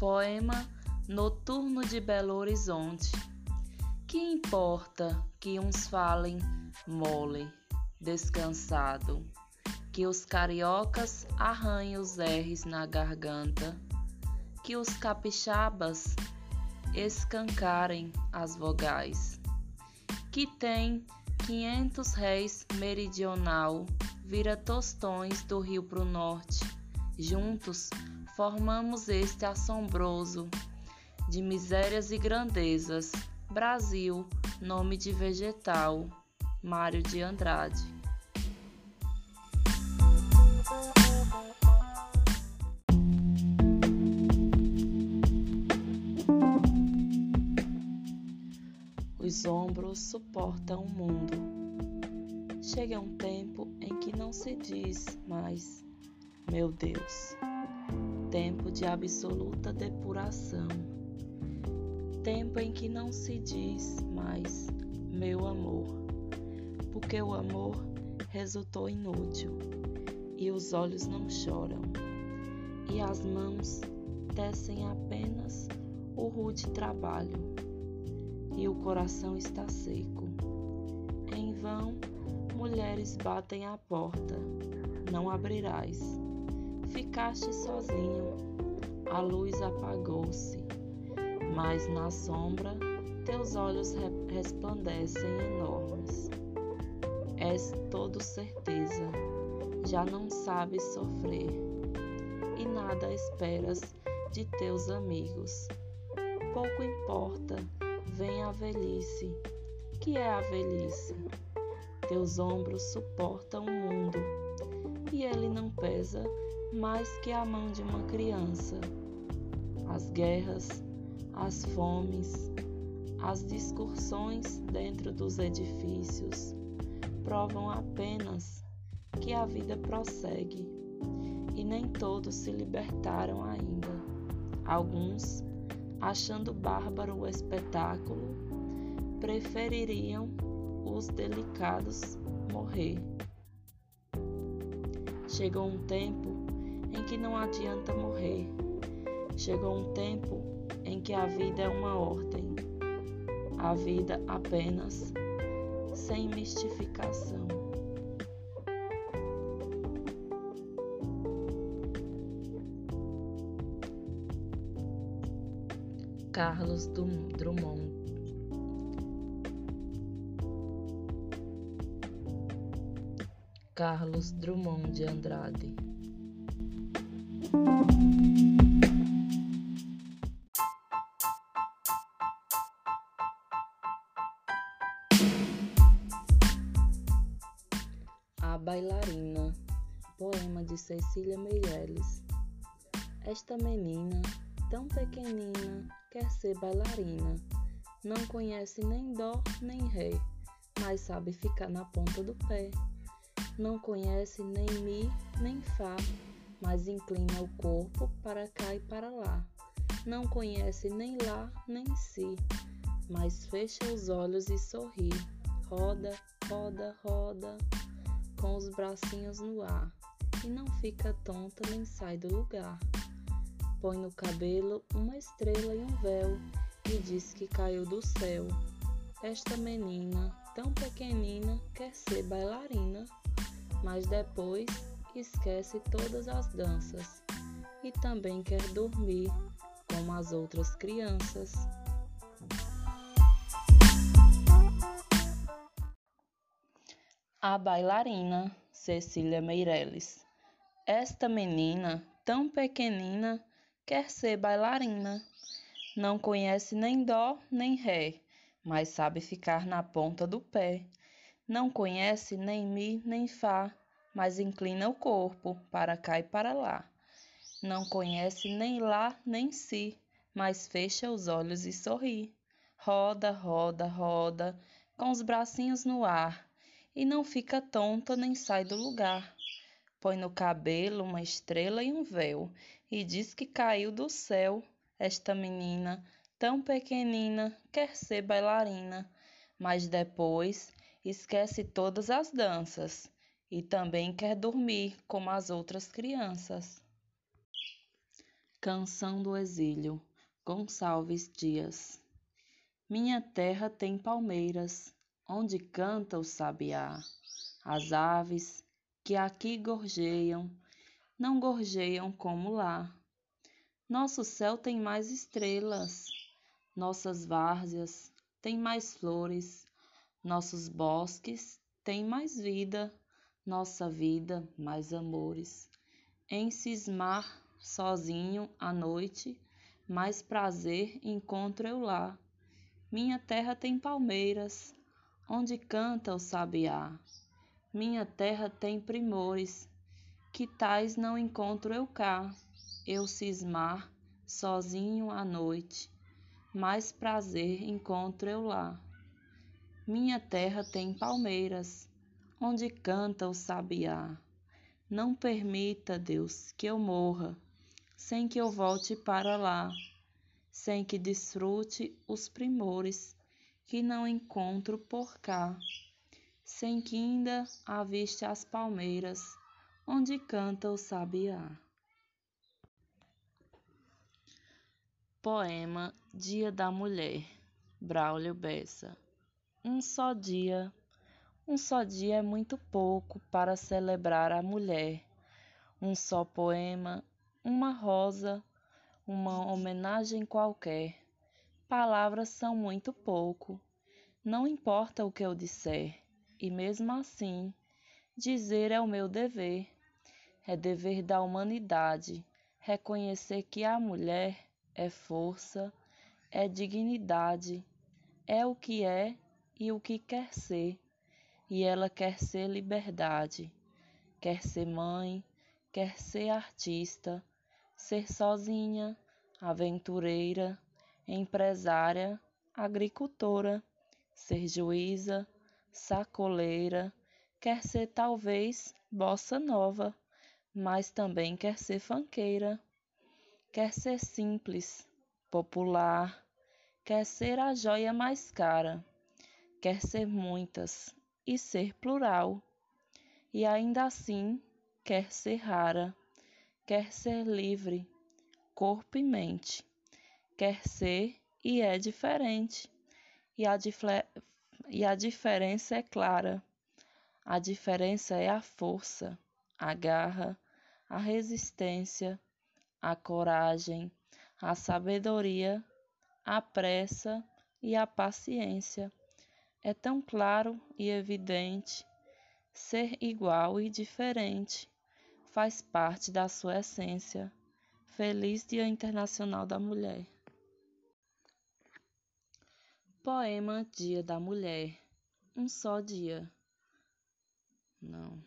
Poema Noturno de Belo Horizonte. Que importa que uns falem mole, descansado, que os cariocas arranhem os R's na garganta, que os capixabas escancarem as vogais, que tem quinhentos réis meridional, vira tostões do rio pro norte, juntos formamos este assombroso de misérias e grandezas. Brasil, nome de vegetal. Mário de Andrade. Os ombros suportam o mundo. Chega um tempo em que não se diz mais, meu Deus tempo de absoluta depuração, tempo em que não se diz mais meu amor, porque o amor resultou inútil e os olhos não choram. E as mãos tecem apenas o rude trabalho e o coração está seco. Em vão, mulheres batem à porta, não abrirás Ficaste sozinho, a luz apagou-se, mas na sombra teus olhos resplandecem enormes. És todo certeza, já não sabes sofrer, e nada esperas de teus amigos. Pouco importa, vem a velhice. Que é a velhice? Teus ombros suportam o mundo, e ele não pesa mais que a mão de uma criança. As guerras, as fomes, as discussões dentro dos edifícios provam apenas que a vida prossegue e nem todos se libertaram ainda. Alguns, achando bárbaro o espetáculo, prefeririam os delicados morrer. Chegou um tempo em que não adianta morrer. Chegou um tempo em que a vida é uma ordem, a vida apenas, sem mistificação. Carlos Drummond Carlos Drummond de Andrade A Bailarina, poema de Cecília Meirelles. Esta menina, tão pequenina, quer ser bailarina. Não conhece nem dó nem ré, mas sabe ficar na ponta do pé. Não conhece nem mi nem fá, mas inclina o corpo para cá e para lá. Não conhece nem lá nem si, mas fecha os olhos e sorri. Roda, roda, roda, com os bracinhos no ar, e não fica tonta nem sai do lugar. Põe no cabelo uma estrela e um véu, e diz que caiu do céu. Esta menina, tão pequenina, quer ser bailarina, mas depois esquece todas as danças e também quer dormir como as outras crianças. A bailarina Cecília Meirelles. Esta menina, tão pequenina, quer ser bailarina. Não conhece nem dó nem ré, mas sabe ficar na ponta do pé. Não conhece nem mi nem fá, mas inclina o corpo para cá e para lá. Não conhece nem lá nem si, mas fecha os olhos e sorri. Roda, roda, roda, com os bracinhos no ar, e não fica tonta nem sai do lugar. Põe no cabelo uma estrela e um véu, e diz que caiu do céu. Esta menina, tão pequenina, quer ser bailarina, mas depois esquece todas as danças e também quer dormir como as outras crianças. Canção do Exílio, Gonçalves Dias. Minha terra tem palmeiras, onde canta o sabiá. As aves que aqui gorjeiam, não gorjeiam como lá. Nosso céu tem mais estrelas, nossas várzeas têm mais flores, nossos bosques têm mais vida, nossa vida mais amores. Em cismar sozinho à noite, mais prazer encontro eu lá. Minha terra tem palmeiras, onde canta o sabiá. Minha terra tem primores, que tais não encontro eu cá. Eu cismar sozinho à noite, mais prazer encontro eu lá. Minha terra tem palmeiras, onde canta o sabiá. Não permita, Deus, que eu morra sem que eu volte para lá, sem que desfrute os primores que não encontro por cá, sem que ainda aviste as palmeiras onde canta o sabiá. Poema Dia da Mulher, Braulio Bessa. Um só dia, um só dia é muito pouco para celebrar a mulher. Um só poema uma rosa, uma homenagem qualquer. Palavras são muito pouco. Não importa o que eu disser, e mesmo assim, dizer é o meu dever. É dever da humanidade reconhecer que a mulher é força, é dignidade, é o que é e o que quer ser. E ela quer ser liberdade, quer ser mãe, quer ser artista, ser sozinha, aventureira, empresária, agricultora, ser juíza, sacoleira, quer ser talvez bossa nova, mas também quer ser fanqueira, quer ser simples, popular, quer ser a joia mais cara, quer ser muitas e ser plural, e ainda assim quer ser rara quer ser livre, corpo e mente, quer ser e é diferente, e a, e a diferença é clara. A diferença é a força, a garra, a resistência, a coragem, a sabedoria, a pressa e a paciência. É tão claro e evidente ser igual e diferente faz parte da sua essência. Feliz Dia Internacional da Mulher. Poema Dia da Mulher. Um só dia. Não.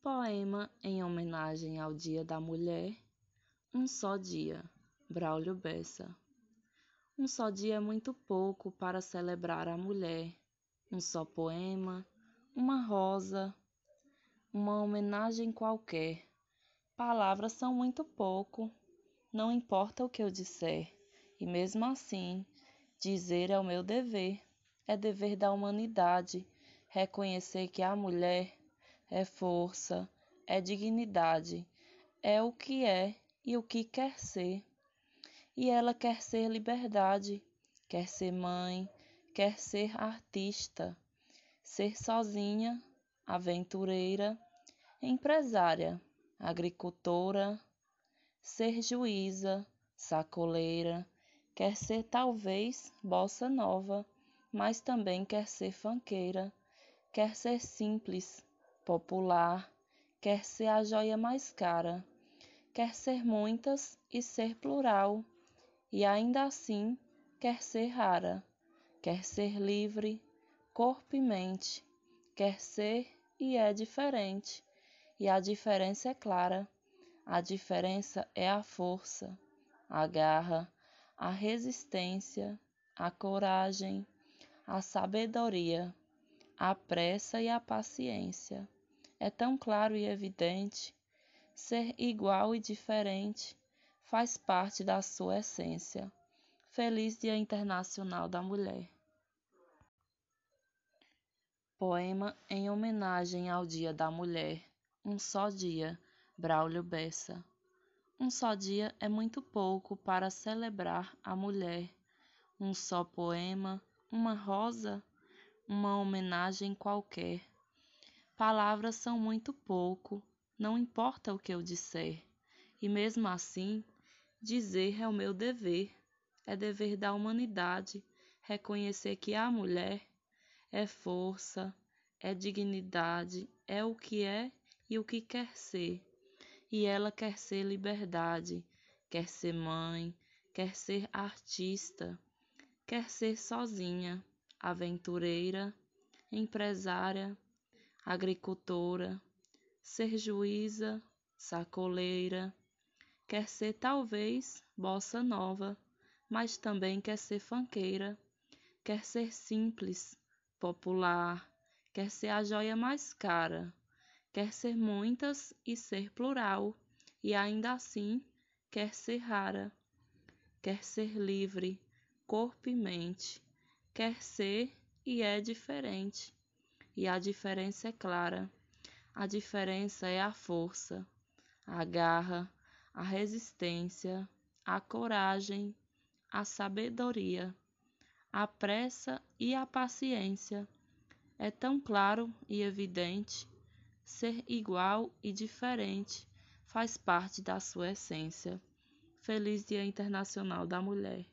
Poema em homenagem ao Dia da Mulher. Um só dia. Braulio Bessa. Um só dia é muito pouco para celebrar a mulher. Um só poema, uma rosa, uma homenagem qualquer. Palavras são muito pouco, não importa o que eu disser, e mesmo assim, dizer é o meu dever, é dever da humanidade reconhecer que a mulher é força, é dignidade, é o que é e o que quer ser. E ela quer ser liberdade, quer ser mãe, quer ser artista, ser sozinha aventureira, empresária, agricultora, ser juíza, sacoleira, quer ser talvez bossa nova, mas também quer ser fanqueira, quer ser simples, popular, quer ser a joia mais cara, quer ser muitas e ser plural, e ainda assim quer ser rara, quer ser livre, corpo e mente, quer ser e é diferente, e a diferença é clara. A diferença é a força, a garra, a resistência, a coragem, a sabedoria, a pressa e a paciência. É tão claro e evidente. Ser igual e diferente faz parte da sua essência. Feliz Dia Internacional da Mulher. Poema em homenagem ao Dia da Mulher. Um só dia. Braulio Bessa. Um só dia é muito pouco para celebrar a mulher. Um só poema, uma rosa, uma homenagem qualquer. Palavras são muito pouco, não importa o que eu disser. E mesmo assim, dizer é o meu dever. É dever da humanidade reconhecer que a mulher é força, é dignidade, é o que é e o que quer ser e ela quer ser liberdade, quer ser mãe, quer ser artista, quer ser sozinha, aventureira, empresária, agricultora, ser juíza, sacoleira, quer ser talvez bossa nova, mas também quer ser fanqueira, quer ser simples, popular, quer ser a joia mais cara, quer ser muitas e ser plural, e ainda assim quer ser rara, quer ser livre, corpo e mente, quer ser e é diferente. E a diferença é clara. A diferença é a força, a garra, a resistência, a coragem, a sabedoria, a pressa e a paciência. É tão claro e evidente Ser igual e diferente faz parte da sua essência. Feliz Dia Internacional da Mulher.